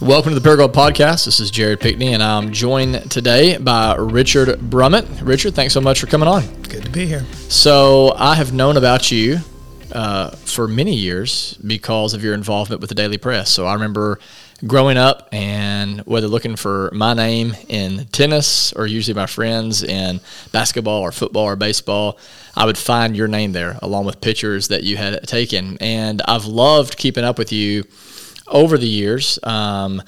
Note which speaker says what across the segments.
Speaker 1: Welcome to the Paragould Podcast. This is Jared Pickney, and I'm joined today by Richard Brummett. Richard, thanks so much for coming on.
Speaker 2: Good to be here.
Speaker 1: So, I have known about you uh, for many years because of your involvement with the Daily Press. So, I remember growing up and whether looking for my name in tennis or usually my friends in basketball or football or baseball, I would find your name there along with pictures that you had taken. And I've loved keeping up with you over the years. Um,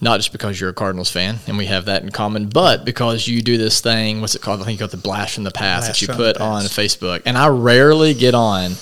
Speaker 1: not just because you're a Cardinals fan and we have that in common, but because you do this thing. What's it called? I think you got the blast from the past
Speaker 2: Blast
Speaker 1: that you put on. Facebook. And I rarely get on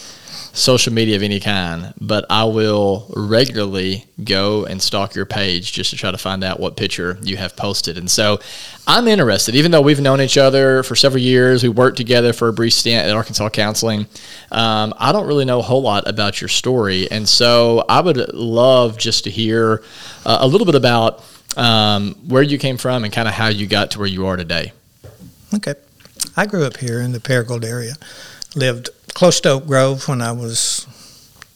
Speaker 1: social media of any kind, but I will regularly go and stalk your page just to try to find out what picture you have posted. And so I'm interested, even though we've known each other for several years, we worked together for a brief stint at Arkansas Counseling. Um, I don't really know a whole lot about your story. And so I would love just to hear uh, a little bit about um, where you came from and kind of how you got to where you are today.
Speaker 2: Okay. I grew up here in the Paragould area. Lived close to Oak Grove when I was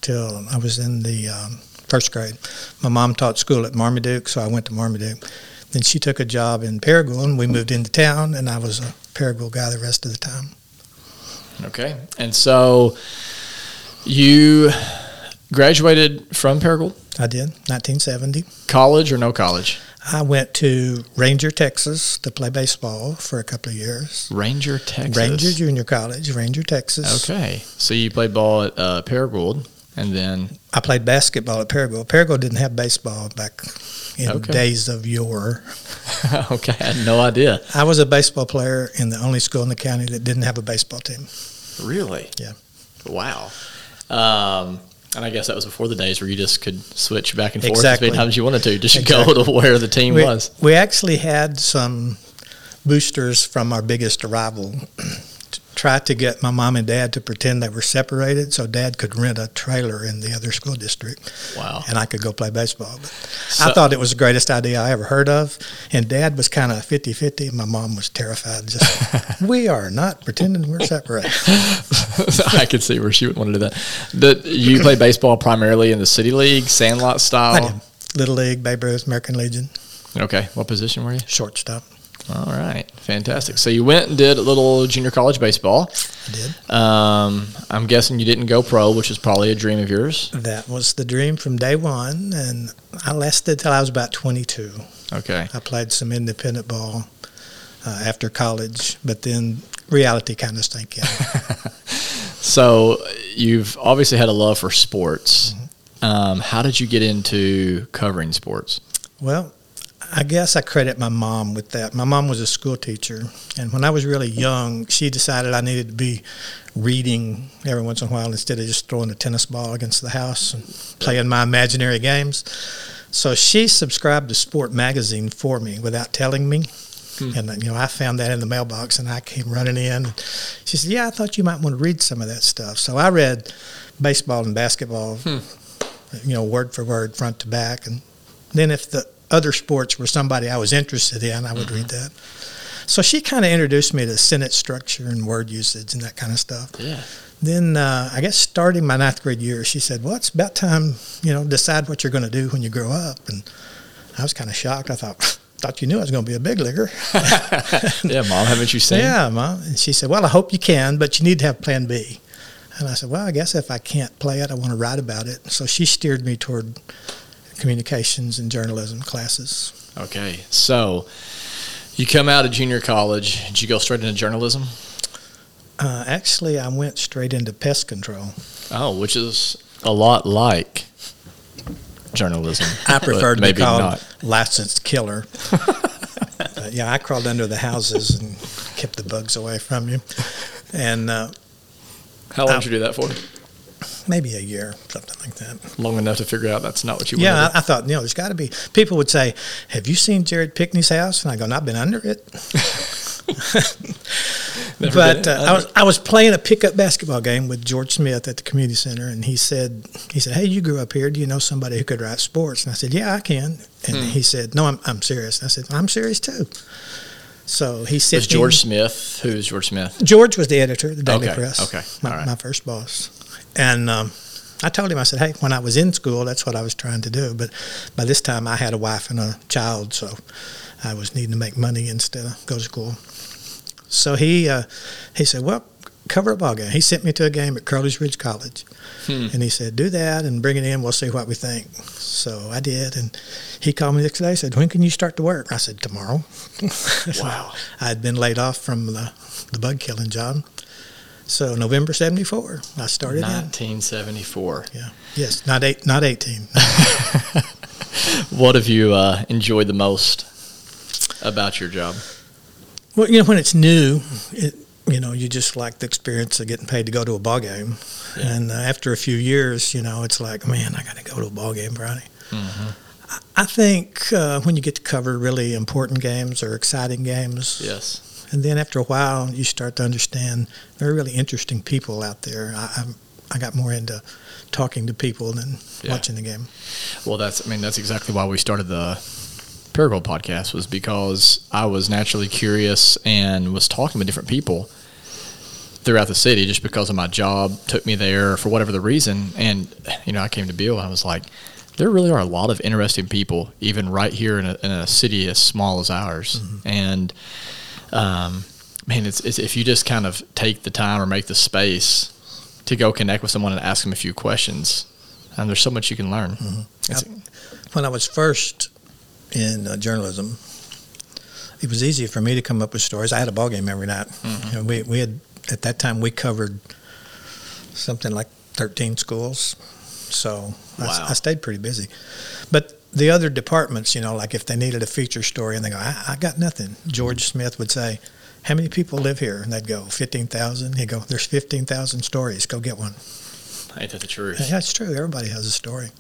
Speaker 2: till I was in the um, first grade. My mom taught school at Marmaduke, so I went to Marmaduke. Then she took a job in Paragould, and we moved into town, and I was a Paragould guy the rest of the time.
Speaker 1: Okay. And so you graduated from Paragould?
Speaker 2: I did, 1970.
Speaker 1: College or no college?
Speaker 2: I went to Ranger, Texas to play baseball for a couple of years.
Speaker 1: Ranger, Texas.
Speaker 2: Ranger Junior College, Ranger, Texas.
Speaker 1: Okay. So you played ball at uh, Paragould and then,
Speaker 2: I played basketball at Paragould. Paragould didn't have baseball back in
Speaker 1: Okay.
Speaker 2: days of yore.
Speaker 1: okay, I had no idea.
Speaker 2: I was a baseball player in the only school in the county that didn't have a baseball team.
Speaker 1: Really?
Speaker 2: Yeah.
Speaker 1: Wow. Um, and I guess that was before the days where you just could switch back and forth
Speaker 2: Exactly.
Speaker 1: as many times as you wanted to, just
Speaker 2: Exactly.
Speaker 1: go to where the team
Speaker 2: We,
Speaker 1: was.
Speaker 2: we actually had some boosters from our biggest rival try to get my mom and dad to pretend they were separated so dad could rent a trailer in the other school district
Speaker 1: Wow.
Speaker 2: and I could go play baseball. But
Speaker 1: So-
Speaker 2: I thought it was the greatest idea I ever heard of. And dad was kind of 50 50. My mom was terrified. Just, we are not pretending we're separated.
Speaker 1: I could see where she would want to do that. That you play baseball primarily in the city league, Sandlot style.
Speaker 2: did. Little League, Babe Ruth, American Legion,
Speaker 1: Okay, what position were you?
Speaker 2: shortstop.
Speaker 1: All right, fantastic. So you went and did a little junior college baseball.
Speaker 2: I did.
Speaker 1: Um, I'm guessing you didn't go pro, which is probably a dream of yours.
Speaker 2: That was the dream from day one, and I lasted till I was about 22.
Speaker 1: Okay.
Speaker 2: I played some independent ball uh, after college, but then reality kind of sank in.
Speaker 1: So you've obviously had a love for sports. Um, how did you get into covering sports?
Speaker 2: well, I guess I credit my mom with that. My mom was a school teacher, and when I was really young, she decided I needed to be reading every once in a while instead of just throwing a tennis ball against the house and playing my imaginary games. So she subscribed to Sport Magazine for me without telling me. Hmm. And you know, I found that in the mailbox, and I came running in. She said, "Yeah, I thought you might want to read some of that stuff." So I read baseball and basketball, hmm. you know, word for word, front to back, and then if the other sports were somebody I was interested in, I would read that. So she kind of introduced me to sentence structure and word usage and that kind of stuff.
Speaker 1: Yeah.
Speaker 2: Then uh, I guess starting my ninth grade year, she said, "Well, it's about time, you know, decide what you're going to do when you grow up." And I was kind of shocked. I thought, thought you knew I was going to be a big leaguer.
Speaker 1: Yeah, mom, haven't you seen?
Speaker 2: Yeah, mom. And she said, "Well, I hope you can, but you need to have Plan B." And I said, "Well, I guess if I can't play it, I want to write about it." So she steered me toward communications and journalism classes.
Speaker 1: Okay. So you come out of junior college. Did you go straight into journalism?
Speaker 2: Uh, actually, I went straight into pest control.
Speaker 1: Oh, which is a lot like journalism.
Speaker 2: I prefer to be called
Speaker 1: not.
Speaker 2: licensed killer. Yeah, I crawled under the houses and kept the bugs away from you. And uh,
Speaker 1: How long did you do that for?
Speaker 2: Maybe a year, something like that.
Speaker 1: Long enough to figure out that's not what you
Speaker 2: Yeah,
Speaker 1: wanted.
Speaker 2: I, I thought, you know, there's got to be. People would say, "Have you seen Jared Pickney's house?" And I go, "No, "I've been under it." But uh, I was I was playing a pickup basketball game with George Smith at the community center, and he said he said, "Hey, you grew up here. Do you know somebody who could write sports?" And I said, "Yeah, I can." And
Speaker 1: Hmm.
Speaker 2: he said, "No, I'm I'm serious." And I said, "I'm serious too." So he said,
Speaker 1: was George Smith. Who's George Smith?
Speaker 2: George was the editor of the Daily
Speaker 1: Okay,
Speaker 2: Press.
Speaker 1: okay,
Speaker 2: my,
Speaker 1: all right.
Speaker 2: my first boss, and um, I told him, I said, hey, when I was in school, that's what I was trying to do. But by this time, I had a wife and a child, so I was needing to make money instead of go to school. So he uh, he said, well, cover a ball game. He sent me to a game at Crowley's Ridge College. Hmm. And he said, do that and bring it in. We'll see what we think. So I did. And he called me the next day. said, when can you start to work? I said, tomorrow.
Speaker 1: Wow.
Speaker 2: I had been laid off from the, the bug killing job. So November 74, I started
Speaker 1: 1974.
Speaker 2: Yeah. Yes, not eight, not 18.
Speaker 1: what have you uh, enjoyed the most about your job?
Speaker 2: Well, you know, when it's new, it, you know, you just like the experience of getting paid to go to a ball game. Yeah. And uh, after a few years, you know, it's like, man, I got to go to a ball game Friday. Mm-hmm. I think uh, when you get to cover really important games or exciting games,
Speaker 1: yes,
Speaker 2: and then after a while, you start to understand there are really interesting people out there. I, I, I got more into talking to people than yeah. watching the game.
Speaker 1: Well, that's I mean that's exactly why we started the Paragould podcast was because I was naturally curious and was talking to different people throughout the city just because of my job took me there for whatever the reason and you know I came to Beale and I was like there really are a lot of interesting people even right here in a, in a city as small as ours mm-hmm. and um, man, it's, it's, if you just kind of take the time or make the space to go connect with someone and ask them a few questions, and there's so much you can learn. Mm-hmm.
Speaker 2: I, when I was first in uh, journalism, it was easy for me to come up with stories. I had a ball game every night. Mm-hmm. Know, we we had at that time we covered something like 13 schools, so wow. I, I, stayed pretty busy. But the other departments, you know, like if they needed a feature story and they go, I, I got nothing. George Smith would say, How many people live here? And they'd go, 15,000. He'd go, There's 15,000 stories. Go get one.
Speaker 1: Ain't that the truth?
Speaker 2: Yeah, that's true. Everybody has a story.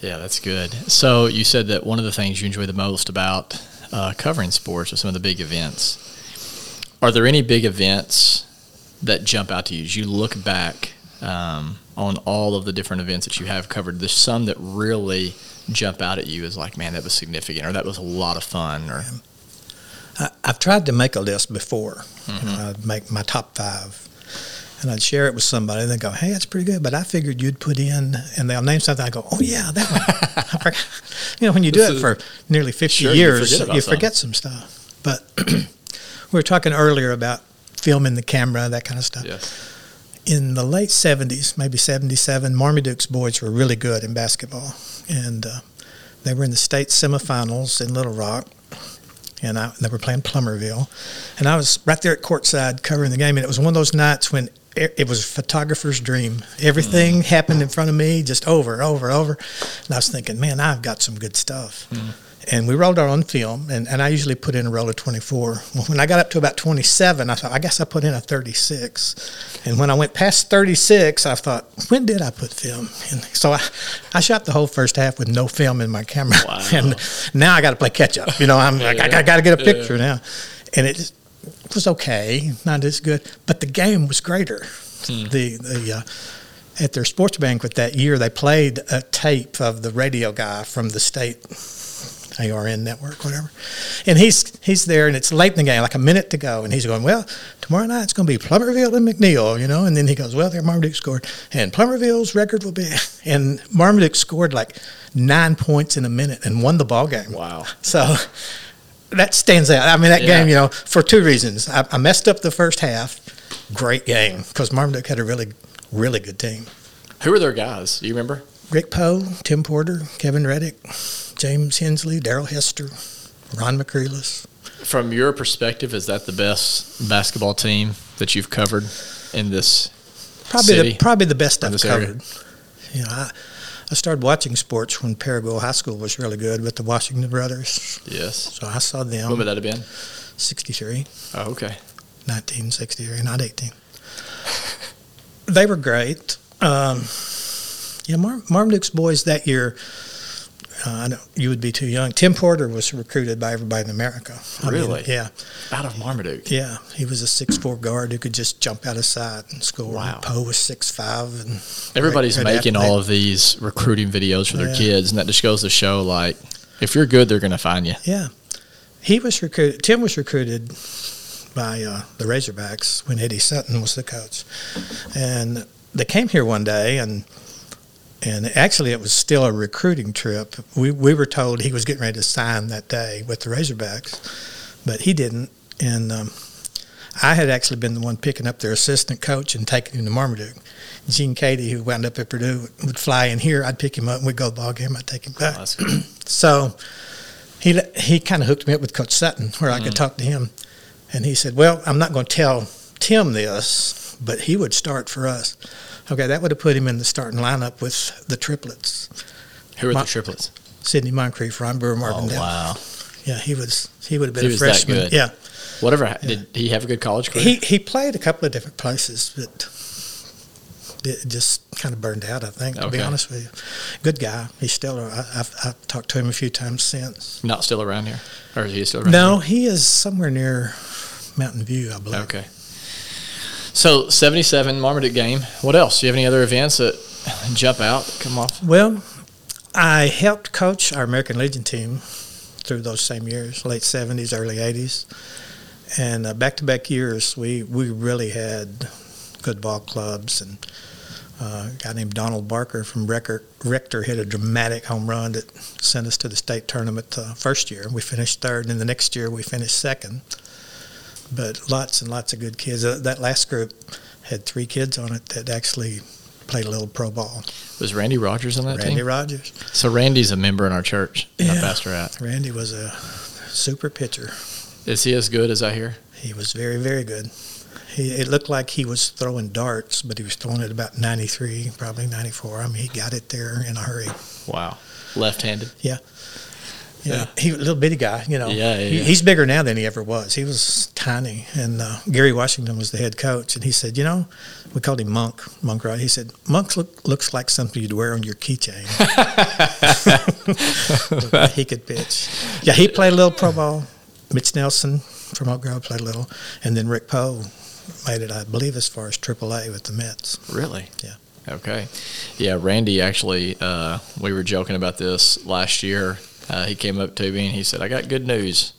Speaker 1: Yeah, that's good. So you said that one of the things you enjoy the most about uh, covering sports are some of the big events. Are there any big events that jump out to you as you look back um, on all of the different events that you have covered? There's some that really jump out at you as like, man, that was significant, or that was a lot of fun, or.
Speaker 2: I, have tried to make a list before. Mm-hmm. You know, I'd make my top five, and I'd share it with somebody, and they go, "Hey, that's pretty good." But I figured you'd put in, and they'll name something. I go, "Oh yeah, that one." you know, when you do it for nearly fifty sure, years, you forget, you forget some stuff. But we were talking earlier about filming the camera, that kind of stuff.
Speaker 1: Yes
Speaker 2: in the late 70s, maybe 77, Marmaduke's boys were really good in basketball. And uh, they were in the state semifinals in Little Rock. And I, they were playing Plumerville. And I was right there at courtside covering the game. And it was one of those nights when it was a photographer's dream. Everything mm. happened in front of me, just over, over, over. And I was thinking, man, I've got some good stuff. Mm and we rolled our own film, and, and I usually put in a roll of 24. When I got up to about 27, I thought, I guess I put in a 36. And when I went past 36, I thought, when did I put film? And so I, I shot the whole first half with no film in my camera. Wow. And now I got to play catch up. You know, I'm like, yeah. I, I got to get a picture yeah. now. And it was okay, not as good, but the game was greater. Hmm. The, the, uh, at their sports banquet that year, they played a tape of the radio guy from the state ARN network, whatever. And he's he's there, and it's late in the game, like a minute to go, and he's going, "Well, tomorrow night it's going to be Plumerville and McNeil, you know." And then he goes, "Well, there Marmaduke scored, and Plumerville's record will be." And Marmaduke scored like nine points in a minute and won the ball game.
Speaker 1: Wow!
Speaker 2: So that stands out. I mean, that yeah. game, you know, for two reasons. I, I messed up the first half. Great game because Marmaduke had a really, really good team.
Speaker 1: Who were their guys? Do you remember?
Speaker 2: Rick Poe, Tim Porter, Kevin Reddick, James Hensley, Daryl Hester, Ron McCreeless.
Speaker 1: From your perspective, is that the best basketball team that you've covered in this
Speaker 2: probably
Speaker 1: city,
Speaker 2: the, probably the best I've covered. Area? You know, I, I started watching sports when Paragould High School was really good with the Washington brothers.
Speaker 1: Yes.
Speaker 2: So I saw them.
Speaker 1: When would that have been?
Speaker 2: 63.
Speaker 1: Oh, okay.
Speaker 2: 1963, not 18. they were great. Um, yeah, Mar- Marmaduke's boys that year uh, I know you would be too young. Tim Porter was recruited by everybody in America.
Speaker 1: I really?
Speaker 2: Mean, yeah.
Speaker 1: Out of Marmaduke.
Speaker 2: Yeah, he was a six four guard who could just jump out of sight and score.
Speaker 1: Wow.
Speaker 2: Poe was six five, and
Speaker 1: everybody's making all of these recruiting videos for their yeah. kids, and that just goes to show like if you're good, they're going to find you.
Speaker 2: Yeah, he was recruited. Tim was recruited by uh, the Razorbacks when Eddie Sutton was the coach, and they came here one day and and actually it was still a recruiting trip. We we were told he was getting ready to sign that day with the Razorbacks, but he didn't. And um, I had actually been the one picking up their assistant coach and taking him to Marmaduke. Gene Keady, who wound up at Purdue, would fly in here. I'd pick him up and we'd go to the ball game. I'd take him back.
Speaker 1: Oh.
Speaker 2: So he he kind of hooked me up with Coach Sutton, where I could talk to him, and he said, "Well, I'm not going to tell Tim this, but he would start for us." Okay, that would have put him in the starting lineup with the triplets:
Speaker 1: Who are
Speaker 2: My-
Speaker 1: the triplets?
Speaker 2: Sidney Moncrief, Ron Brewer, Marvin
Speaker 1: Oh wow!
Speaker 2: Yeah, he was he would have been
Speaker 1: He
Speaker 2: a
Speaker 1: was that
Speaker 2: freshman.
Speaker 1: good.
Speaker 2: Yeah,
Speaker 1: Whatever. Did he have a good college career?
Speaker 2: he he played a couple of different places, but it just kind of burned out. I think, to be honest with you, good guy. He's still. I, I've, I've talked to him a few times since.
Speaker 1: Not still around here, or is he still around?
Speaker 2: No, he is somewhere near Mountain View, I believe.
Speaker 1: Okay. So seventy-seven Marmaduke game. What else? Do you have any other events that jump out, that come off?
Speaker 2: Well, I helped coach our American Legion team through those same years, late '70s, early '80s, and uh, back-to-back years, we we really had good ball clubs and. Uh, a guy named Donald Barker from Rector, Rector hit a dramatic home run that sent us to the state tournament the first year. We finished third, and the next year we finished second. But lots and lots of good kids. Uh, that last group had three kids on it that actually played a little pro ball.
Speaker 1: Was Randy Rogers on that
Speaker 2: Randy
Speaker 1: team?
Speaker 2: Rogers.
Speaker 1: So Randy's a member in our church.
Speaker 2: Yeah.
Speaker 1: pastor at.
Speaker 2: Randy was a super pitcher.
Speaker 1: Is he as good as I hear?
Speaker 2: He was very, very good. He, it looked like he was throwing darts, but he was throwing it about 93, probably 94. I mean, he got it there in a hurry.
Speaker 1: Wow. Left-handed.
Speaker 2: Yeah.
Speaker 1: Yeah.
Speaker 2: He a little bitty guy, you know.
Speaker 1: Yeah, yeah,
Speaker 2: He- he's bigger now than he ever was. He was tiny. And uh, Gary Washington was the head coach. And he said, you know, we called him Monk, Monk, right? He said, Monk look, looks like something you'd wear on your keychain. he could pitch. Yeah, he played a little pro ball. Mitch Nelson from Oak Grove played a little. And then Rick Poe made it, I believe, as far as AAA with the Mets.
Speaker 1: Really?
Speaker 2: Yeah.
Speaker 1: Okay. Yeah, Randy actually, uh, we were joking about this last year. Uh, he came up to me and he said, I got good news.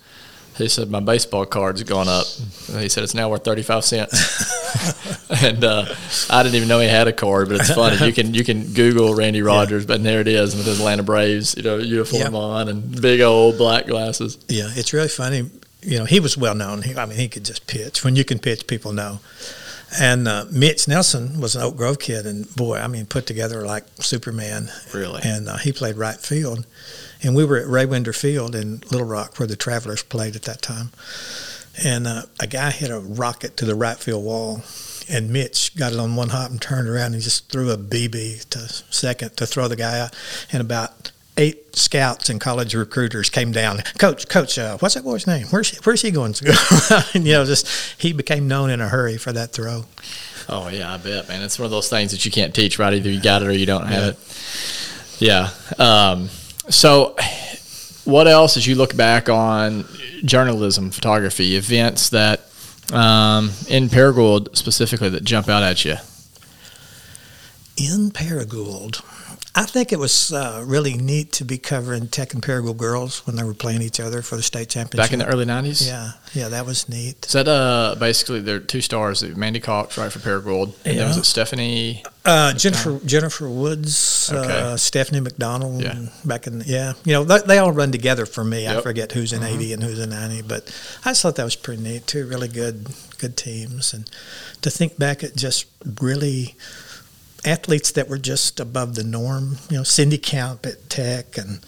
Speaker 1: He said, My baseball card's gone up. And he said, It's now worth 35 cents. and uh, I didn't even know he had a card, but it's funny. You can you can Google Randy Rogers, but there it is with his Atlanta Braves, you know, uniform
Speaker 2: Yeah.
Speaker 1: on and big old black glasses.
Speaker 2: Yeah, it's really funny. You know, he was well known. He, I mean, he could just pitch. When you can pitch, people know. And uh, Mitch Nelson was an Oak Grove kid, and boy, I mean, put together like Superman.
Speaker 1: Really?
Speaker 2: And uh, he played right field. And we were at Ray Winder Field in Little Rock, where the Travelers played at that time. And uh, a guy hit a rocket to the right field wall, and Mitch got it on one hop and turned around and just threw a BB to second to throw the guy out. And about eight scouts and college recruiters came down. Coach, coach, uh, what's that boy's name? Where's he, where's he going to go? and, you know, just he became known in a hurry for that throw.
Speaker 1: Oh yeah, I bet, man. It's one of those things that you can't teach, right? Either you got it or you don't have it. Yeah. Um, so, what else, as you look back on journalism, photography, events that um, in Paragould specifically that jump out at you?
Speaker 2: in Paragould. I think it was uh, really neat to be covering Tech and Paragould girls when they were playing each other for the state championship.
Speaker 1: Back in the early '90s.
Speaker 2: yeah, yeah, that was neat.
Speaker 1: Is that uh, basically there are two stars? Mandy Cox, right for Paragould, and then was it Stephanie?
Speaker 2: Uh, Jennifer Jennifer Woods,
Speaker 1: Okay.
Speaker 2: uh, Stephanie McDonald,
Speaker 1: Yeah.
Speaker 2: back in yeah, you know they, they all run together for me. I forget who's in eighty and who's in ninety, but I just thought that was pretty neat. Two really good good teams, and to think back at just really athletes that were just above the norm. You know, Cindy Camp at Tech and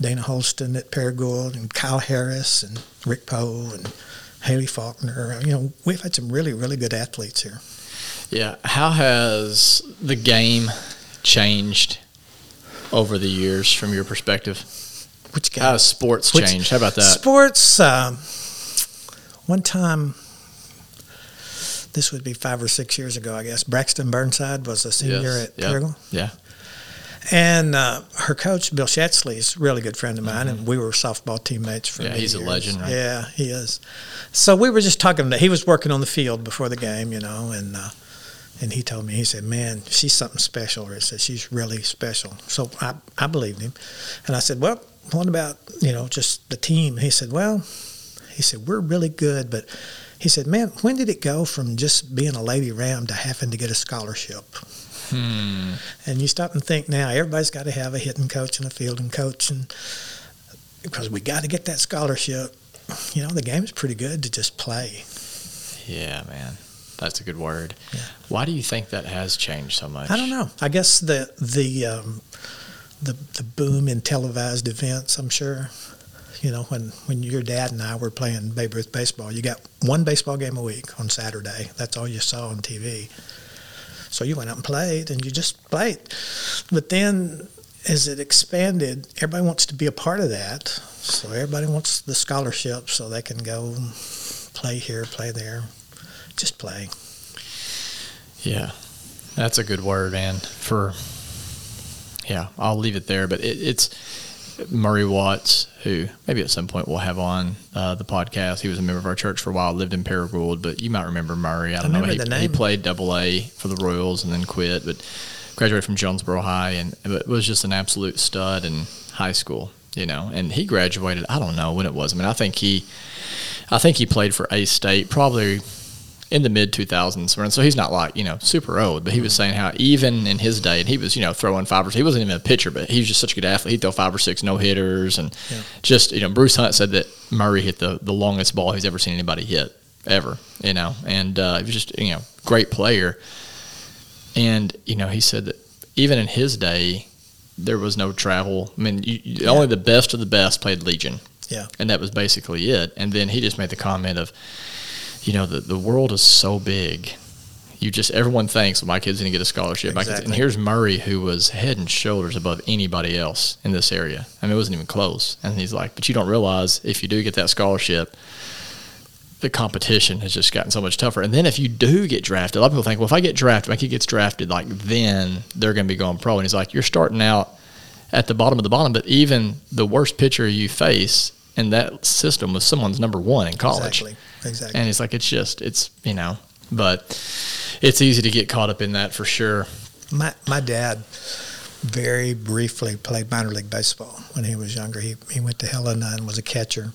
Speaker 2: Dana Holston at Paragould and Kyle Harris and Rick Poe and Haley Faulkner. You know, we've had some really really good athletes here.
Speaker 1: Yeah. How has the game changed over the years from your perspective?
Speaker 2: Which guy?
Speaker 1: How has sports
Speaker 2: Which-
Speaker 1: changed? How about that?
Speaker 2: Sports. Um, one time, this would be five or six years ago, I guess. Braxton Burnside was a senior
Speaker 1: Yes,
Speaker 2: at
Speaker 1: yep. Yeah.
Speaker 2: And uh, her coach, Bill Shatsley, is a really good friend of mine, and we were softball teammates for
Speaker 1: Mm-hmm. Yeah, he's a
Speaker 2: years.
Speaker 1: legend, right?
Speaker 2: Yeah, he is. So we were just talking. He was working on the field before the game, you know, and uh, and he told me, he said, "Man, she's something special." He said, "She's really special." So I I believed him, and I said, "Well, what about you know just the team?" He said, "Well," he said, "We're really good, but." He said, "Man, when did it go from just being a lady ram to having to get a scholarship?"
Speaker 1: Hmm.
Speaker 2: And you stop and think now, everybody's got to have a hitting coach and a fielding coach, and because we got to get that scholarship. You know, the game's pretty good to just play.
Speaker 1: Yeah, man. That's a good word.
Speaker 2: Yeah.
Speaker 1: Why do you think that has changed so much?
Speaker 2: I don't know. I guess the the um, the the boom in televised events. I'm sure. You know, when when your dad and I were playing Babe Ruth baseball, you got one baseball game a week on Saturday. That's all you saw on TV. So you went out and played, and you just played. But then, as it expanded, everybody wants to be a part of that. So everybody wants the scholarship, so they can go play here, play there, just play.
Speaker 1: Yeah, that's a good word, man. For yeah, I'll leave it there. But it, it's Murray Watts, who maybe at some point we'll have on uh, the podcast. He was a member of our church for a while, lived in Paragould, but you might remember Murray. I don't know.
Speaker 2: remember
Speaker 1: He, he played Double A for the Royals and then quit, but graduated from Jonesboro High and but was just an absolute stud in high school. You know, and he graduated. I don't know when it was. I mean, I think he, I think he played for A State probably in the mid 2000s. So he's not like, you know, super old, but he was saying how even in his day, and he was, you know, throwing five or he wasn't even a pitcher, but he was just such a good athlete. He'd throw five or six no hitters. And
Speaker 2: Yeah.
Speaker 1: just, you know, Bruce Hunt said that Murray hit the, the longest ball he's ever seen anybody hit, ever, you know, and uh, he was just, you know, great player. And, you know, he said that even in his day, there was no travel. I mean, you, you- only the best of the best played Legion.
Speaker 2: Yeah.
Speaker 1: And that was basically it. And then he just made the comment of, you know, the, the world is so big. You just, everyone thinks, well, my kid's going to get a scholarship. My kid's- and here's Murray, who was head and shoulders above anybody else in this area. I mean, it wasn't even close. And he's like, but you don't realize if you do get that scholarship, the competition has just gotten so much tougher. And then if you do get drafted, a lot of people think, well, if I get drafted, my kid gets drafted, like then they're going to be going pro. And he's like, you're starting out at the bottom of the bottom, but even the worst pitcher you face in that system was someone's number one in college.
Speaker 2: Exactly. Exactly.
Speaker 1: And it's like, it's just, it's, you know, but it's easy to get caught up in that for sure.
Speaker 2: My my dad very briefly played minor league baseball when he was younger. He he went to Helena and was a catcher.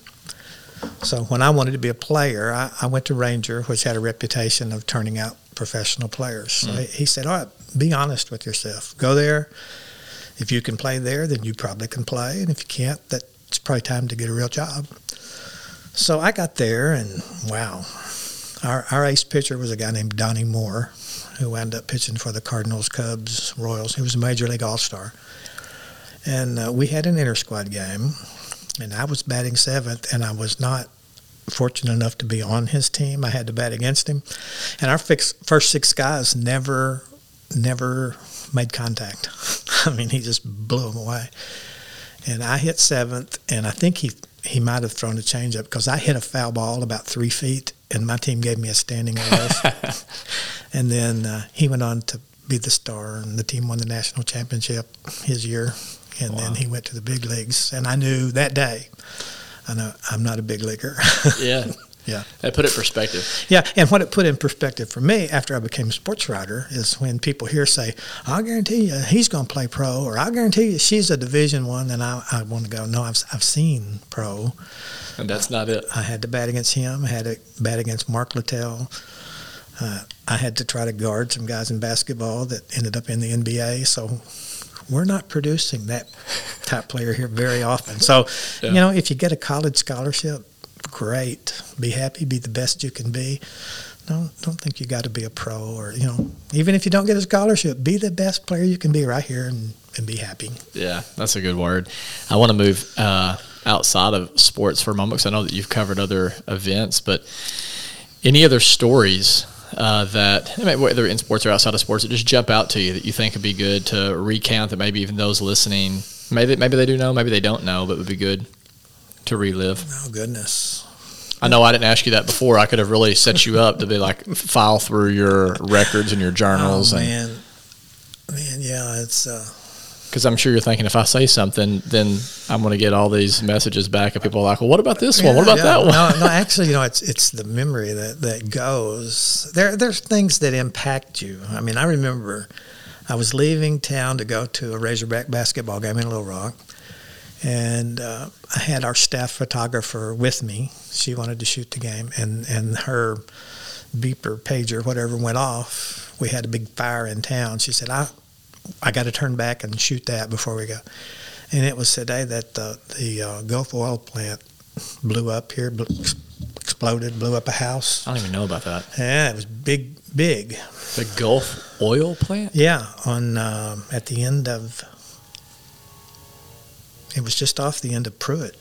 Speaker 2: So when I wanted to be a player, I, I went to Ranger, which had a reputation of turning out professional players. So mm. he, he said, "All right, be honest with yourself. Go there. If you can play there, then you probably can play, and if you can't, that's probably time to get a real job." So I got there, and wow, our our ace pitcher was a guy named Donnie Moore who wound up pitching for the Cardinals, Cubs, Royals. He was a major league all star. And uh, we had an inter squad game, and I was batting seventh, and I was not fortunate enough to be on his team. I had to bat against him. And our fix, first six guys never, never made contact. I mean, he just blew them away. And I hit seventh, and I think he he might have thrown a changeup because I hit a foul ball about three feet, and my team gave me a standing ovation. and then uh, he went on to be the star, and the team won the national championship his year. And
Speaker 1: Wow.
Speaker 2: then he went to the big leagues, and I knew that day. I know I'm not a big leaguer.
Speaker 1: Yeah.
Speaker 2: Yeah.
Speaker 1: That put it in perspective.
Speaker 2: Yeah, and what it put in perspective for me after I became a sports writer is when people here say, "I'll guarantee you he's going to play pro," or "I'll guarantee you she's a Division One," and I, I want to go, "No, I've I've seen pro.
Speaker 1: And that's not it.
Speaker 2: I had to bat against him. I had to bat against Mark Littell. Uh, I had to try to guard some guys in basketball that ended up in the NBA. So we're not producing that type player here very often. So
Speaker 1: Yeah.
Speaker 2: you know, if you get a college scholarship, great. Be happy. Be the best you can be. Don't don't think you got to be a pro or you know even if you don't get a scholarship, be the best player you can be right here and, and be happy.
Speaker 1: Yeah, that's a good word. I want to move uh, outside of sports for a moment because I know that you've covered other events, but any other stories uh, that, whether in sports or outside of sports, that just jump out to you that you think would be good to recount that maybe even those listening, maybe, maybe they do know, maybe they don't know, but would be good to relive?
Speaker 2: Oh goodness.
Speaker 1: I know I didn't ask you that before. I could have really set you up to be like file through your records and your journals
Speaker 2: Oh
Speaker 1: and
Speaker 2: man, man, yeah, it's. Uh,
Speaker 1: Because I'm sure you're thinking if I say something, then I'm going to get all these messages back of people are like, well, what about this one? What about
Speaker 2: yeah.
Speaker 1: that one?
Speaker 2: No, no, actually, you know, it's it's the memory that that goes. There, there's things that impact you. I mean, I remember I was leaving town to go to a Razorback basketball game in Little Rock, and uh, I had our staff photographer with me. She wanted to shoot the game, and and her beeper, pager, whatever went off, we had a big fire in town. She said, "I, I got to turn back and shoot that before we go." And it was today that the the uh, Gulf oil plant blew up here, exploded, blew up a house.
Speaker 1: I don't even know about that.
Speaker 2: Yeah, it was big, big.
Speaker 1: The Gulf oil plant?
Speaker 2: Yeah, on um, at the end of. It was just off the end of Pruitt,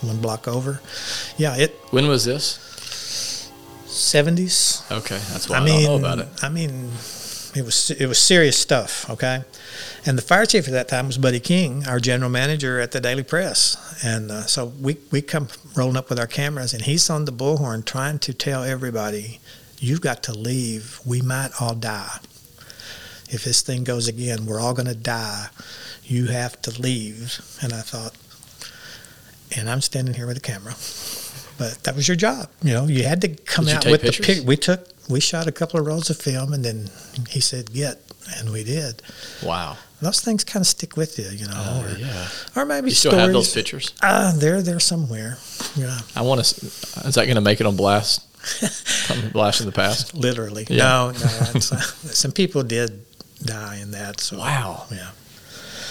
Speaker 2: one block over. Yeah, it
Speaker 1: When was this?
Speaker 2: seventies.
Speaker 1: Okay, that's why I,
Speaker 2: I mean,
Speaker 1: don't know about it.
Speaker 2: I mean, it was it was serious stuff. Okay, and the fire chief at that time was Buddy King, our general manager at the Daily Press, and uh, so we we come rolling up with our cameras, and he's on the bullhorn trying to tell everybody, "You've got to leave. We might all die. If this thing goes again, we're all going to die. You have to leave." And I thought, and I'm standing here with a camera. But that was your job, you know. You had to come
Speaker 1: Did
Speaker 2: out with
Speaker 1: pictures?
Speaker 2: the pic. We took, we shot a couple of rolls of film, and then he said, "Get," and we did.
Speaker 1: Wow.
Speaker 2: Those things kind of stick with you, you know.
Speaker 1: Oh,
Speaker 2: or,
Speaker 1: yeah.
Speaker 2: or maybe
Speaker 1: You still
Speaker 2: stories.
Speaker 1: have those pictures?
Speaker 2: Ah, they're there somewhere. Yeah,
Speaker 1: I want to. Is that going to make it on blast? blast in the past?
Speaker 2: literally.
Speaker 1: Yeah.
Speaker 2: No, no. Uh, some people did die in that. So
Speaker 1: Wow.
Speaker 2: Yeah.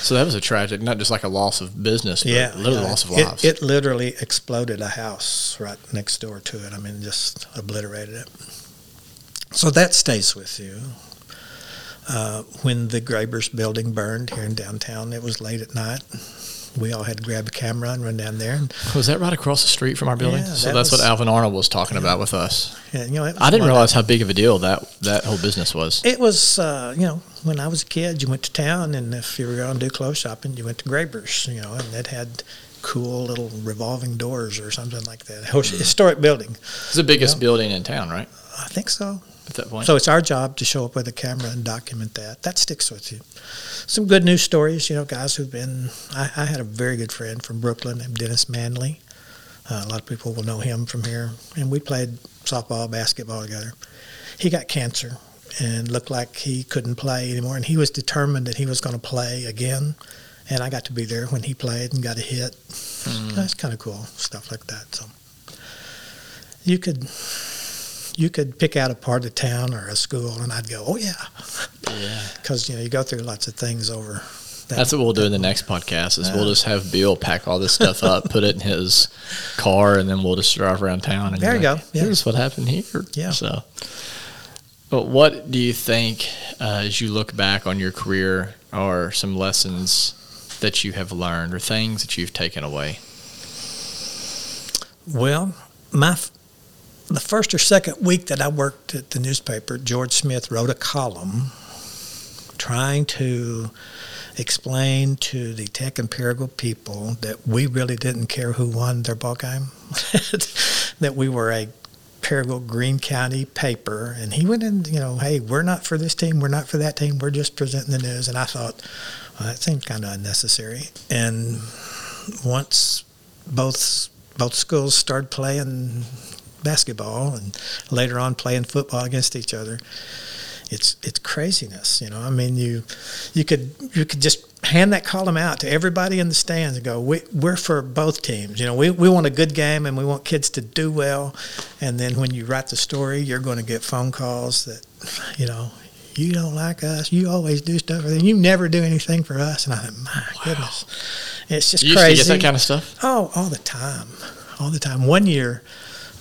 Speaker 1: So that was a tragic, not just like a loss of business, but
Speaker 2: Yeah,
Speaker 1: literally
Speaker 2: yeah.
Speaker 1: loss of
Speaker 2: It-
Speaker 1: lives.
Speaker 2: It, literally exploded a house right next door to it. I mean, just obliterated it. So that stays with you. Uh, when the Grabers building burned here in downtown, it was late at night. We all had to grab a camera and run down there. And,
Speaker 1: was that right across the street from our building?
Speaker 2: Yeah,
Speaker 1: so
Speaker 2: that
Speaker 1: that's
Speaker 2: was-
Speaker 1: what Alvin Arnold was talking about with us.
Speaker 2: and, you know,
Speaker 1: I didn't realize how big of a deal that that whole business was.
Speaker 2: It was, uh, you know, when I was a kid, you went to town, and if you were going to do clothes shopping, you went to Grabers, you know, and it had cool little revolving doors or something like that. Historic building.
Speaker 1: It's the biggest
Speaker 2: Yeah.
Speaker 1: building in town, right?
Speaker 2: I think so.
Speaker 1: At that point.
Speaker 2: So it's our job to show up with a camera and document that. That sticks with you. Some good news stories, you know, guys who've been. I, I had a very good friend from Brooklyn named Dennis Manley. Uh, a lot of people will know him from here. And we played softball, basketball together. He got cancer and looked like he couldn't play anymore. And he was determined that he was going to play again. And I got to be there when he played and got a hit.
Speaker 1: Mm.
Speaker 2: That's kind of cool, stuff like that. So you could you could pick out a part of town or a school, and I'd go, oh yeah,
Speaker 1: yeah.
Speaker 2: because you know you go through lots of things over. That,
Speaker 1: That's what we'll do in the next podcast. Is we'll just have Bill pack all this stuff up, put it in his car, and then we'll just drive around town. And
Speaker 2: There
Speaker 1: be
Speaker 2: you
Speaker 1: like,
Speaker 2: go. Yeah.
Speaker 1: Here's what happened here.
Speaker 2: Yeah.
Speaker 1: So, but what do you think uh, as you look back on your career are some lessons that you have learned or things that you've taken away?
Speaker 2: Well, my f- the first or second week that I worked at the newspaper, George Smith wrote a column trying to explain to the Tech and Paragould people that we really didn't care who won their ball game, that we were a Paragould Greene County paper, and he went in, you know, hey, we're not for this team, we're not for that team, we're just presenting the news, and I thought, well, that seems kind of unnecessary, and once both both schools started playing basketball and later on playing football against each other. It's it's craziness, you know. I mean, you you could you could just hand that column out to everybody in the stands and go, we, we're for both teams. You know, we, we want a good game and we want kids to do well. And then when you write the story, you're going to get phone calls that, you know, you don't like us. You always do stuff, and you never do anything for us. And I thought, my goodness, it's just
Speaker 1: You
Speaker 2: crazy.
Speaker 1: to get that kind of stuff.
Speaker 2: Oh, all the time, all the time. One year,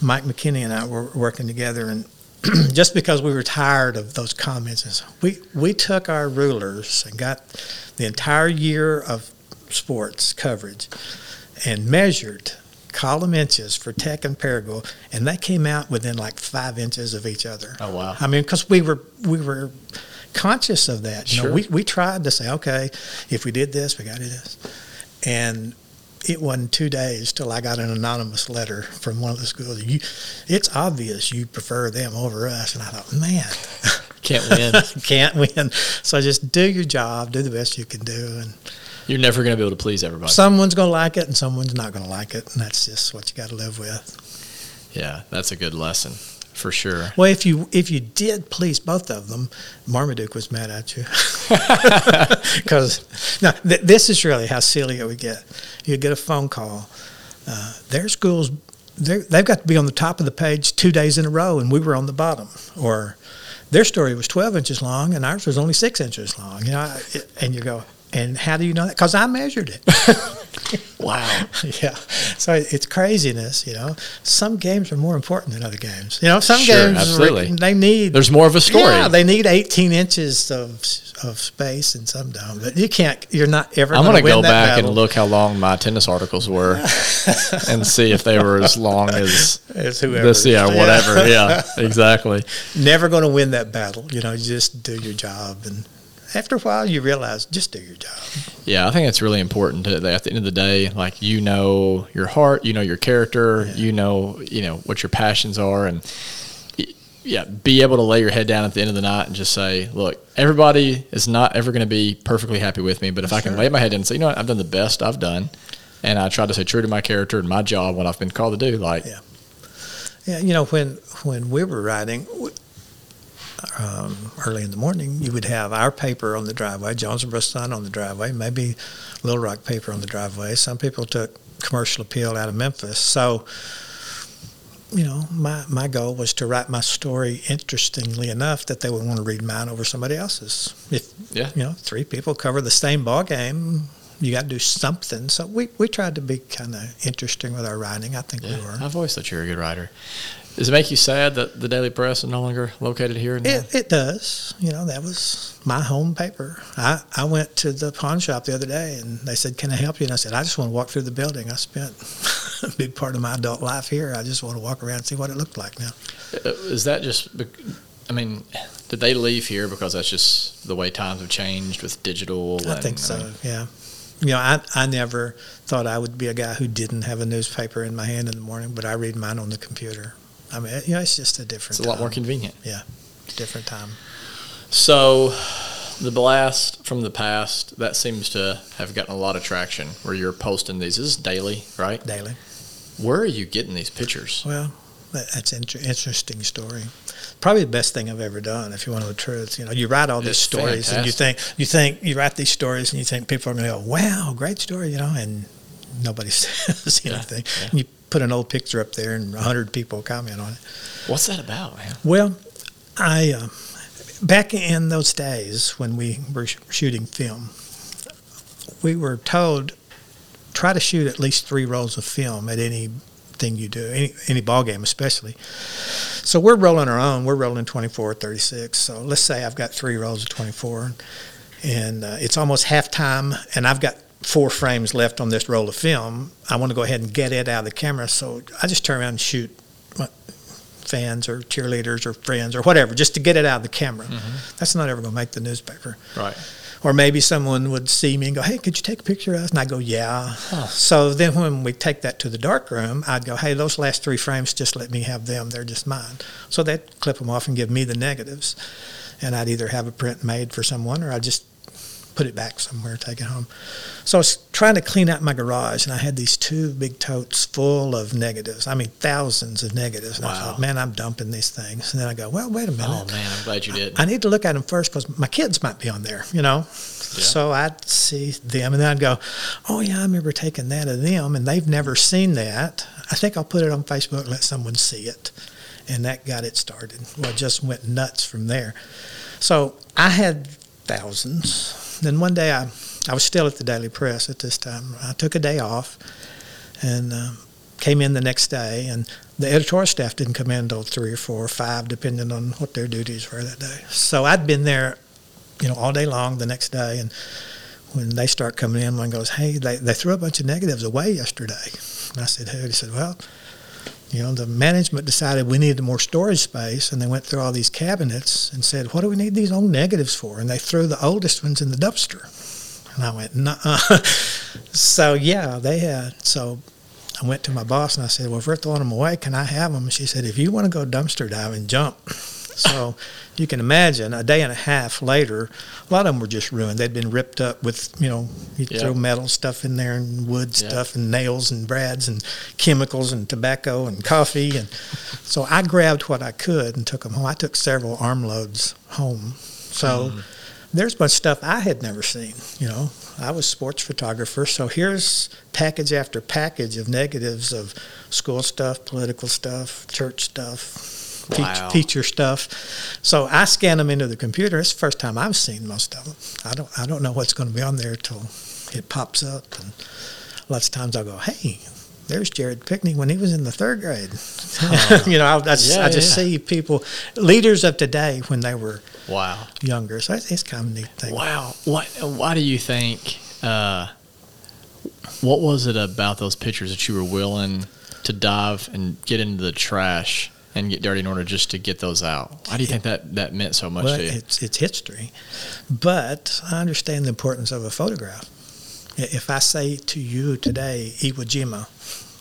Speaker 2: Mike McKinney and I were working together, and just because we were tired of those comments, and so we we took our rulers and got the entire year of sports coverage and measured column inches for Tech and Paragould, and they came out within like five inches of each other.
Speaker 1: Oh wow!
Speaker 2: I mean, because we were we were conscious of that. You
Speaker 1: Sure.
Speaker 2: know, we we tried to say, okay, if we did this, we got to do this, and it wasn't two days till I got an anonymous letter from one of the schools. You, it's obvious you prefer them over us, and I thought, man,
Speaker 1: Can't win.
Speaker 2: can't win. So just do your job, do the best you can do, and
Speaker 1: You're never going to be able to please everybody.
Speaker 2: someone's going to like it and someone's not going to like it, and that's just what you got to live with.
Speaker 1: yeah, that's a good lesson for sure.
Speaker 2: Well, if you if you did please both of them, Marmaduke was mad at you because now th- this is really how silly it would get. You'd get a phone call. Uh, their school's they've got to be on the top of the page two days in a row, and we were on the bottom. Or their story was 12 inches long, and ours was only six inches long. You know, and you go, and how do you know that? Because I measured it.
Speaker 1: Wow.
Speaker 2: yeah. So it's craziness, you know. Some games are more important than other games. You know, some
Speaker 1: Sure,
Speaker 2: games
Speaker 1: absolutely.
Speaker 2: they need
Speaker 1: There's more of a story.
Speaker 2: Yeah, they need 18 inches of of space, and some don't. But you can't. You're not ever.
Speaker 1: I'm
Speaker 2: going
Speaker 1: gonna
Speaker 2: to
Speaker 1: go back
Speaker 2: battle.
Speaker 1: and look how long my tennis articles were, and see if they were as long as
Speaker 2: As whoever.
Speaker 1: this. Yeah,
Speaker 2: Yeah.
Speaker 1: whatever. Yeah, exactly.
Speaker 2: Never going to win that battle. You know, just do your job, and after a while, you realize just do your job.
Speaker 1: Yeah, I think it's really important to, that at the end of the day, like you know your heart, you know your character, you know you know what your passions are, and yeah, be able to lay your head down at the end of the night and just say, look, everybody is not ever going to be perfectly happy with me, but if I can lay my head down and say, you know what, I've done the best I've done, and I try to stay true to my character and my job, what I've been called to do, like
Speaker 2: Yeah. Yeah, you know, when when we were riding w- um, early in the morning, you would have our paper on the driveway, Jonesboro Sun on the driveway, maybe Little Rock paper on the driveway. Some people took commercial appeal out of Memphis. So, you know, my, my goal was to write my story interestingly enough that they would want to read mine over somebody else's. If
Speaker 1: Yeah.
Speaker 2: you know, three people cover the same ball game, you got to do something. So we, we tried to be kind of interesting with our writing. I think
Speaker 1: yeah,
Speaker 2: we were.
Speaker 1: I've always thought you were a good writer. Does it make you sad that the Daily Press is no longer located here? In
Speaker 2: It, it does. You know, that was my home paper. I, I went to the pawn shop the other day and they said, Can I help you? And I said, I just want to walk through the building. I spent a big part of my adult life here. I just want to walk around and see what it looked like now.
Speaker 1: Uh, Is that just? I mean, did they leave here because that's just the way times have changed with digital?
Speaker 2: I
Speaker 1: and-
Speaker 2: think so,
Speaker 1: mean,
Speaker 2: yeah. You know, I, I never thought I would be a guy who didn't have a newspaper in my hand in the morning, but I read mine on the computer. I mean, you know, it's just a different
Speaker 1: it's a lot more convenient.
Speaker 2: Yeah, different time.
Speaker 1: So, the blast from the past that seems to have gotten a lot of traction. Where you're posting these, this is daily, right?
Speaker 2: Daily.
Speaker 1: Where are you getting these pictures?
Speaker 2: Well, that's an inter- interesting story. Probably the best thing I've ever done. If you want to know the truth, you know, you write all these
Speaker 1: It's
Speaker 2: stories, and you think you think you write these stories, and you think people are going to go, "Wow, great story," you know, and nobody says
Speaker 1: Yeah,
Speaker 2: anything.
Speaker 1: yeah.
Speaker 2: You put an old picture up there, and hundred people comment on it.
Speaker 1: What's that about, man?
Speaker 2: Well, I uh, back in those days when we were sh- shooting film, we were told try to shoot at least three rolls of film at anything you do, any any ball game especially. So we're rolling our own. We're rolling 24, 36. So let's say I've got three rolls of 24, and uh, it's almost halftime, and I've got four frames left on this roll of film. I want to go ahead and get it out of the camera, so I just turn around and shoot fans or cheerleaders or friends or whatever, just to get it out of the camera. Mm-hmm. That's not ever going to make the newspaper.
Speaker 1: Right.
Speaker 2: Or maybe someone would see me and go, "Hey, could you take a picture of us?" And I go, "Yeah." So then, when we take that to the dark room, I'd go, "Hey, those last three frames, just let me have them. They're just mine." So they'd clip them off and give me the negatives, and I'd either have a print made for someone or I'd just put it back somewhere, take it home. So I was trying to clean out my garage, and I had these two big totes full of negatives. I mean, thousands of negatives. And I
Speaker 1: Wow.
Speaker 2: thought, man, I'm dumping these things. And then I go, well, wait a minute.
Speaker 1: Oh man, I'm glad you did.
Speaker 2: I need to look at them first because my kids might be on there, you know. So I'd see them, and then I'd go, "Oh yeah, I remember taking that of them, and they've never seen that. I think I'll put it on Facebook, and let someone see it." And that got it started. Well, it just went nuts from there. So I had thousands. Then one day I, I was still at the Daily Press at this time. I took a day off, and um, came in the next day, and the editorial staff didn't come in until three or four or five, depending on what their duties were that day. So I'd been there, you know, all day long the next day, and when they start coming in, one goes, "Hey, they, they threw a bunch of negatives away yesterday." And I said, "Who?" He said, "Well." You know, the management decided we needed more storage space, and they went through all these cabinets and said, "What do we need these old negatives for?" And they threw the oldest ones in the dumpster. And I went, "No." so yeah, they had. So I went to my boss and I said, "Well, if we're throwing them away, can I have them?" And she said, "If you want to go dumpster diving, jump." So you can imagine a day and a half later, a lot of them were just ruined. They'd been ripped up with, you know, you
Speaker 1: Yeah.
Speaker 2: throw metal stuff in there and wood
Speaker 1: Yeah.
Speaker 2: stuff and nails and brads and chemicals and tobacco and coffee. And so I grabbed what I could and took them home. I took several armloads home. So hmm. there's much stuff I had never seen. You know, I was sports photographer, so here's package after package of negatives of school stuff, political stuff, church stuff, teach,
Speaker 1: Wow.
Speaker 2: teacher stuff. So I scan them into the computer. It's the first time I've seen most of them. I don't I don't know what's going to be on there till it pops up, and lots of times I'll go, hey. There's Jared Pickney when he was in the third grade. you know, I, I just,
Speaker 1: Yeah,
Speaker 2: I just
Speaker 1: yeah.
Speaker 2: see people, leaders of today when they were
Speaker 1: Wow.
Speaker 2: younger. So it's, it's kind of neat thing.
Speaker 1: Wow. What? Why do you think? Uh, what was it about those pictures that you were willing to dive and get into the trash and get dirty in order just to get those out? Why do you think that that meant so much
Speaker 2: Well,
Speaker 1: to you?
Speaker 2: it's it's history, but I understand the importance of a photograph. If I say to you today Iwo Jima,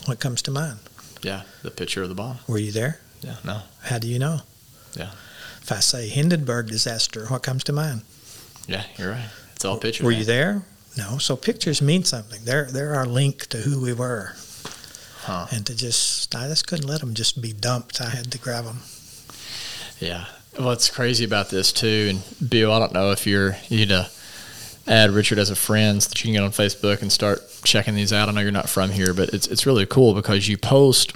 Speaker 2: what comes to mind?
Speaker 1: yeah, the picture of the bomb.
Speaker 2: Were you there?
Speaker 1: Yeah. No.
Speaker 2: How do you know?
Speaker 1: Yeah.
Speaker 2: If I say Hindenburg disaster, what comes to mind?
Speaker 1: Yeah, you're right. It's all pictures.
Speaker 2: Were
Speaker 1: man.
Speaker 2: you there? No. So pictures mean something. They're they're our link to who we were.
Speaker 1: Huh.
Speaker 2: And to just I just couldn't let them just be dumped. I had to grab them.
Speaker 1: Yeah. What's crazy about this too, and Bill, I don't know if you're you need to add Richard as a friend so that you can get on Facebook and start checking these out. I know you're not from here, but it's it's really cool because you post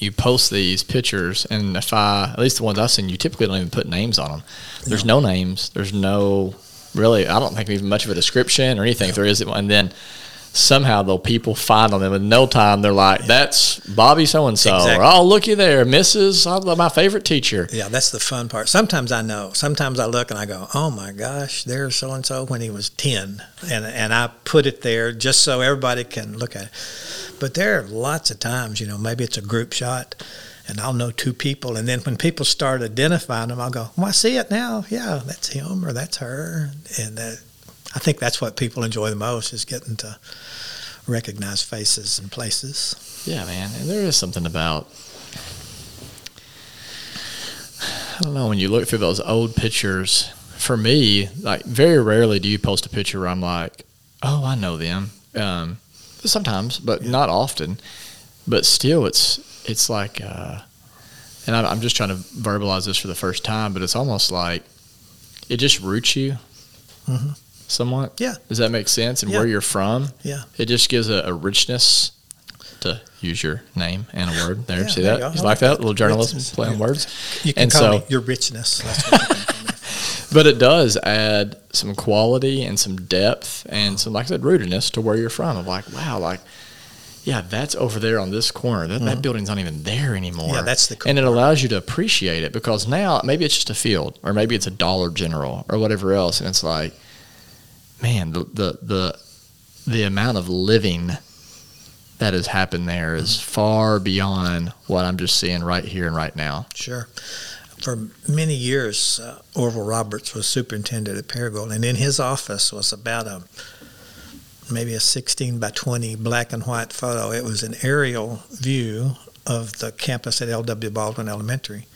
Speaker 1: you post these pictures, and if I at least the ones I've seen, you typically don't even put names on them. There's no names. There's no really. I don't think even much of a description or anything. If there is, and then somehow though people find on them in no time they're like that's bobby so and so or oh looky there mrs I love my favorite teacher
Speaker 2: Yeah, that's the fun part. Sometimes I know. Sometimes I look and I go, "Oh my gosh, there's so and so when he was 10." And and I put it there just so everybody can look at it. But there are lots of times, you know, maybe it's a group shot and I'll know two people and then when people start identifying them, I'll go, "Well, I see it now. Yeah, that's him or that's her." And uh, I think that's what people enjoy the most is getting to recognize faces and places.
Speaker 1: Yeah, man. And there is something about I don't know, when you look through those old pictures, for me, like very rarely do you post a picture where I'm like, Oh, I know them. Um sometimes, but not often. But still it's it's like uh and I'm, I'm just trying to verbalize this for the first time, but it's almost like it just roots you
Speaker 2: Mhm.
Speaker 1: Somewhat.
Speaker 2: Yeah.
Speaker 1: Does that make sense? And
Speaker 2: Yeah.
Speaker 1: where you're from?
Speaker 2: Yeah.
Speaker 1: It just gives a, a richness to use your name and a word there.
Speaker 2: Yeah,
Speaker 1: See
Speaker 2: there
Speaker 1: that?
Speaker 2: you.
Speaker 1: You like that?
Speaker 2: that.
Speaker 1: little journalism
Speaker 2: Richness.
Speaker 1: play on words.
Speaker 2: You can
Speaker 1: And
Speaker 2: call
Speaker 1: so-
Speaker 2: me your richness. That's what you can call me.
Speaker 1: But it does add some quality and some depth and some, like I said, rootedness to where you're from. I'm like, wow, like, yeah, that's over there on this corner. That, that building's not even there anymore.
Speaker 2: Mm-hmm. Yeah, that's the cool
Speaker 1: And it
Speaker 2: part.
Speaker 1: allows you to appreciate it because now maybe it's just a field or maybe it's a Dollar General or whatever else. And it's like, man, the, the, the, the amount of living that has happened there is
Speaker 2: Mm-hmm.
Speaker 1: far beyond what I'm just seeing right here and right now.
Speaker 2: Sure. For many years, uh, Orville Roberts was superintendent at Paragould, and in his office was about a maybe a 16 by 20 black and white photo. It was an aerial view of the campus at L.W. Baldwin Elementary,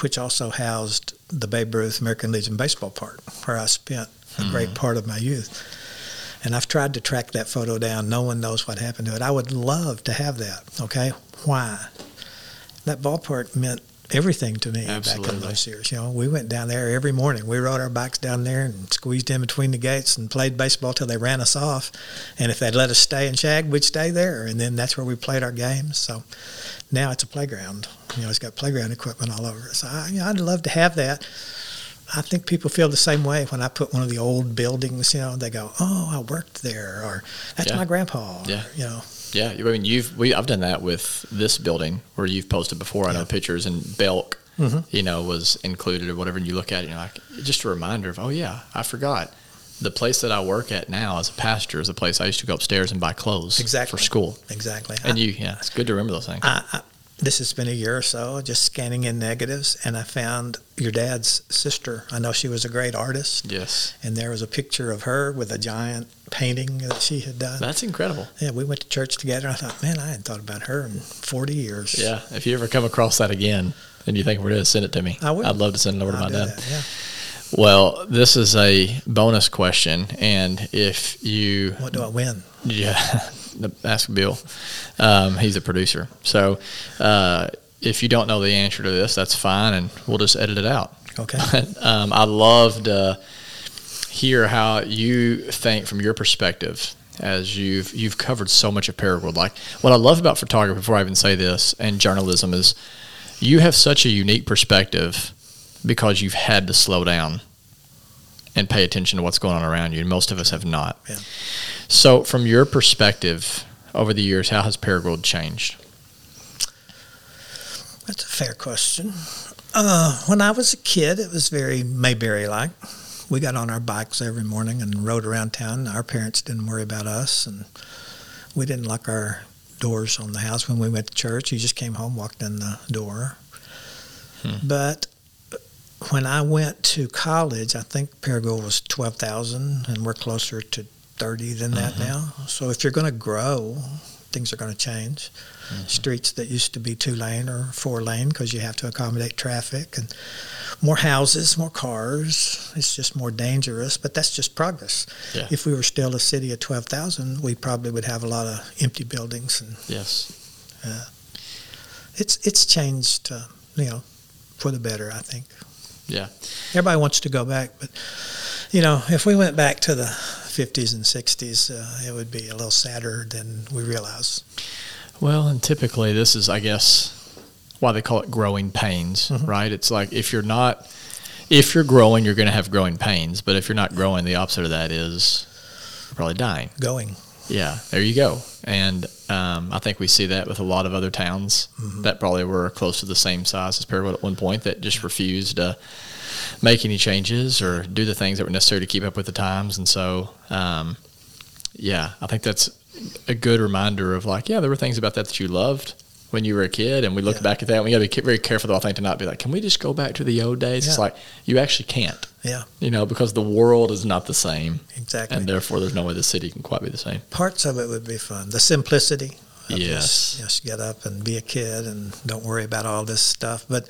Speaker 2: which also housed the Babe Ruth American Legion baseball park, where I spent a great mm-hmm. part of my youth. And I've tried to track that photo down. No one knows what happened to it. I would love to have that. Okay, why? That ballpark meant everything to me back in those years. You know, we went down there every morning. We rode our bikes down there and squeezed in between the gates and played baseball till they ran us off. And if they'd let us stay and shag, we'd stay there. And then that's where we played our games. So now it's a playground. You know, it's got playground equipment all over it. So I, you know, I'd love to have that. I think people feel the same way when I put one of the old buildings. You know, they go, "Oh, I worked there," or "That's
Speaker 1: Yeah.
Speaker 2: my grandpa." or,
Speaker 1: Yeah.
Speaker 2: you know,
Speaker 1: Yeah, I mean, you've we I've done that with this building where you've posted before. I know pictures and Belk,
Speaker 2: Mhm.
Speaker 1: you know, was included or whatever. And you look at it, and you're like, just a reminder of, oh yeah, I forgot. The place that I work at now as a pastor is a place I used to go upstairs and buy clothes
Speaker 2: Exactly.
Speaker 1: for school.
Speaker 2: exactly.
Speaker 1: And you, yeah, it's good to remember those things.
Speaker 2: I, I, this has been a year or so, just scanning in negatives, and I found your dad's sister. I know she was a great artist,
Speaker 1: yes,
Speaker 2: and there was a picture of her with a giant painting that she had done.
Speaker 1: that's incredible.
Speaker 2: yeah, we went to church together. I thought, man, I hadn't thought about her in 40 years.
Speaker 1: Yeah, if you ever come across that again and you think we're going to send it to me,
Speaker 2: I will.
Speaker 1: I'd love to send it over to
Speaker 2: I'll
Speaker 1: my dad.
Speaker 2: that, Yeah.
Speaker 1: Well, this is a bonus question, and if you
Speaker 2: What do I win?
Speaker 1: Yeah, ask Bill. Um, he's a producer. So uh, if you don't know the answer to this, that's fine, and we'll just edit it out.
Speaker 2: Okay.
Speaker 1: um, I loved uh, hear how you think from your perspective as you've you've covered so much of Paragould. Like what I love about photography, before I even say this, and journalism is you have such a unique perspective because you've had to slow down and pay attention to what's going on around you. And most of us have not.
Speaker 2: Yeah.
Speaker 1: So, from your perspective over the years, how has Paragould changed?
Speaker 2: That's a fair question. Uh, when I was a kid, it was very Mayberry like. We got on our bikes every morning and rode around town. Our parents didn't worry about us, and we didn't lock our doors on the house when we went to church. You just came home, walked in the door. Hmm. But when I went to college, I think Paragould was 12,000, and we're closer to 30 than that mm-hmm. now. So if you're going to grow, things are going to change. Mm-hmm. Streets that used to be two lane or four lane because you have to accommodate traffic and more houses, more cars. It's just more dangerous, but that's just progress. Yeah. If we were still a city of 12,000, we probably would have a lot of empty buildings. And,
Speaker 1: yes.
Speaker 2: Uh, it's, it's changed, uh, you know, for the better, I think.
Speaker 1: Yeah.
Speaker 2: Everybody wants to go back, but, you know, if we went back to the 50s and 60s, uh, it would be a little sadder than we realize.
Speaker 1: Well, and typically this is, I guess, why they call it growing pains, mm-hmm. right? It's like if you're not, if you're growing, you're going to have growing pains. But if you're not growing, the opposite of that is probably dying.
Speaker 2: Going.
Speaker 1: Yeah, there you go. And um, I think we see that with a lot of other towns mm-hmm. that probably were close to the same size as Paragould at one point that just refused to make any changes or do the things that were necessary to keep up with the times. And so, um, yeah, I think that's a good reminder of like, yeah, there were things about that that you loved when you were a kid, and we look yeah. back at that. and We got to be very careful, though. I think to not be like, can we just go back to the old days? Yeah. It's like you actually can't.
Speaker 2: Yeah.
Speaker 1: You know, because the world is not the same.
Speaker 2: Exactly.
Speaker 1: And therefore, there's no way the city can quite be the same.
Speaker 2: Parts of it would be fun. The simplicity.
Speaker 1: yes.
Speaker 2: Just, just get up and be a kid and don't worry about all this stuff. But,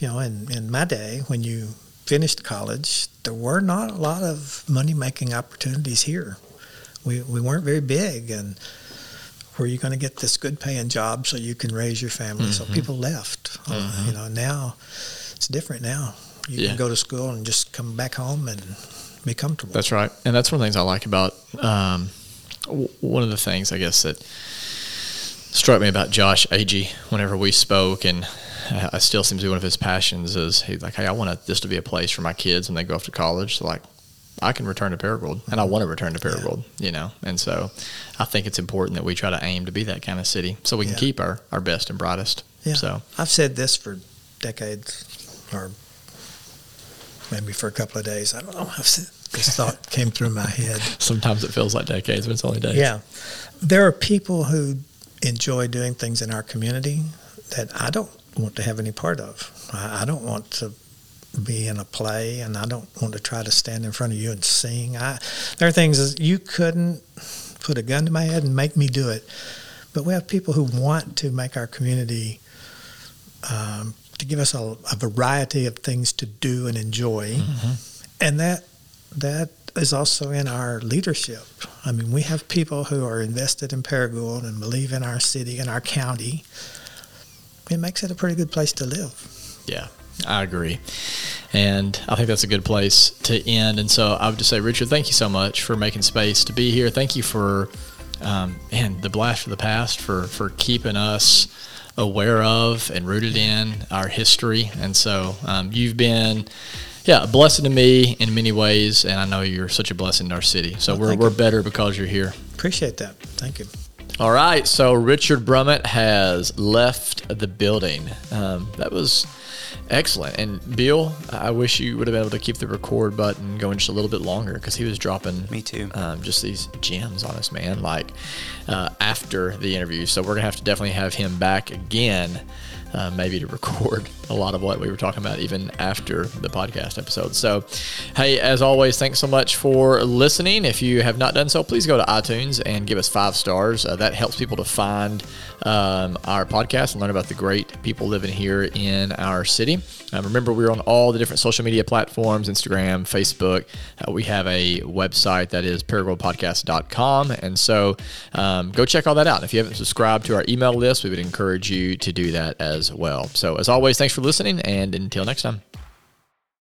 Speaker 2: you know, in, in my day, when you finished college, there were not a lot of money making opportunities here. We, we weren't very big, and where you going to get this good paying job so you can raise your family? Mm-hmm. So people left. Uh, mm-hmm. Uh, you know, now it's different now. You yeah. can go to school and just come back home and be comfortable.
Speaker 1: That's right. And that's one of the things I like about um, one of the things I guess that struck me about Josh Agee whenever we spoke and I still seems to be one of his passions is he's like, hey, I want this to be a place for my kids when they go off to college. So like, I can return to Paragould, and I want to return to Paragould, yeah. you know. And so, I think it's important that we try to aim to be that kind of city, so we can yeah. keep our, our best and brightest. Yeah. So
Speaker 2: I've said this for decades, or maybe for a couple of days. I don't know. I've said, this thought came through my head.
Speaker 1: Sometimes it feels like decades, but it's only days.
Speaker 2: Yeah, there are people who enjoy doing things in our community that I don't want to have any part of. I, I don't want to be in a play, and I don't want to try to stand in front of you and sing. I, there are things that you couldn't put a gun to my head and make me do it. But we have people who want to make our community um, to give us a, a, variety of things to do and enjoy, mm-hmm. and that that is also in our leadership. I mean, we have people who are invested in Paragould and believe in our city and our county it makes it a pretty good place to live.
Speaker 1: Yeah, I agree. And I think that's a good place to end. And so I would just say, Richard, thank you so much for making space to be here. Thank you for, um, man, the blast of the past, for, for keeping us aware of and rooted in our history. And so um, you've been, yeah, a blessing to me in many ways. And I know you're such a blessing to our city. So well, we're, we're better because you're here.
Speaker 2: Appreciate that. Thank you.
Speaker 1: All right, so Richard Brummett has left the building. Um, that was excellent. And Bill, I wish you would have been able to keep the record button going just a little bit longer because he was dropping
Speaker 3: me too
Speaker 1: um, just these gems on us, man. Like uh, after the interview, so we're gonna have to definitely have him back again uh, maybe to record a lot of what we were talking about even after the podcast episode. So, hey, as always, thanks so much for listening. If you have not done so, please go to iTunes and give us five stars. Uh, that helps people to find um, our podcast and learn about the great people living here in our city. Uh, remember, we're on all the different social media platforms Instagram, Facebook. Uh, we have a website that is paragouldpodcast.com. And so um, go check all that out. If you haven't subscribed to our email list, we would encourage you to do that as well. So, as always, thanks for listening, and until next time.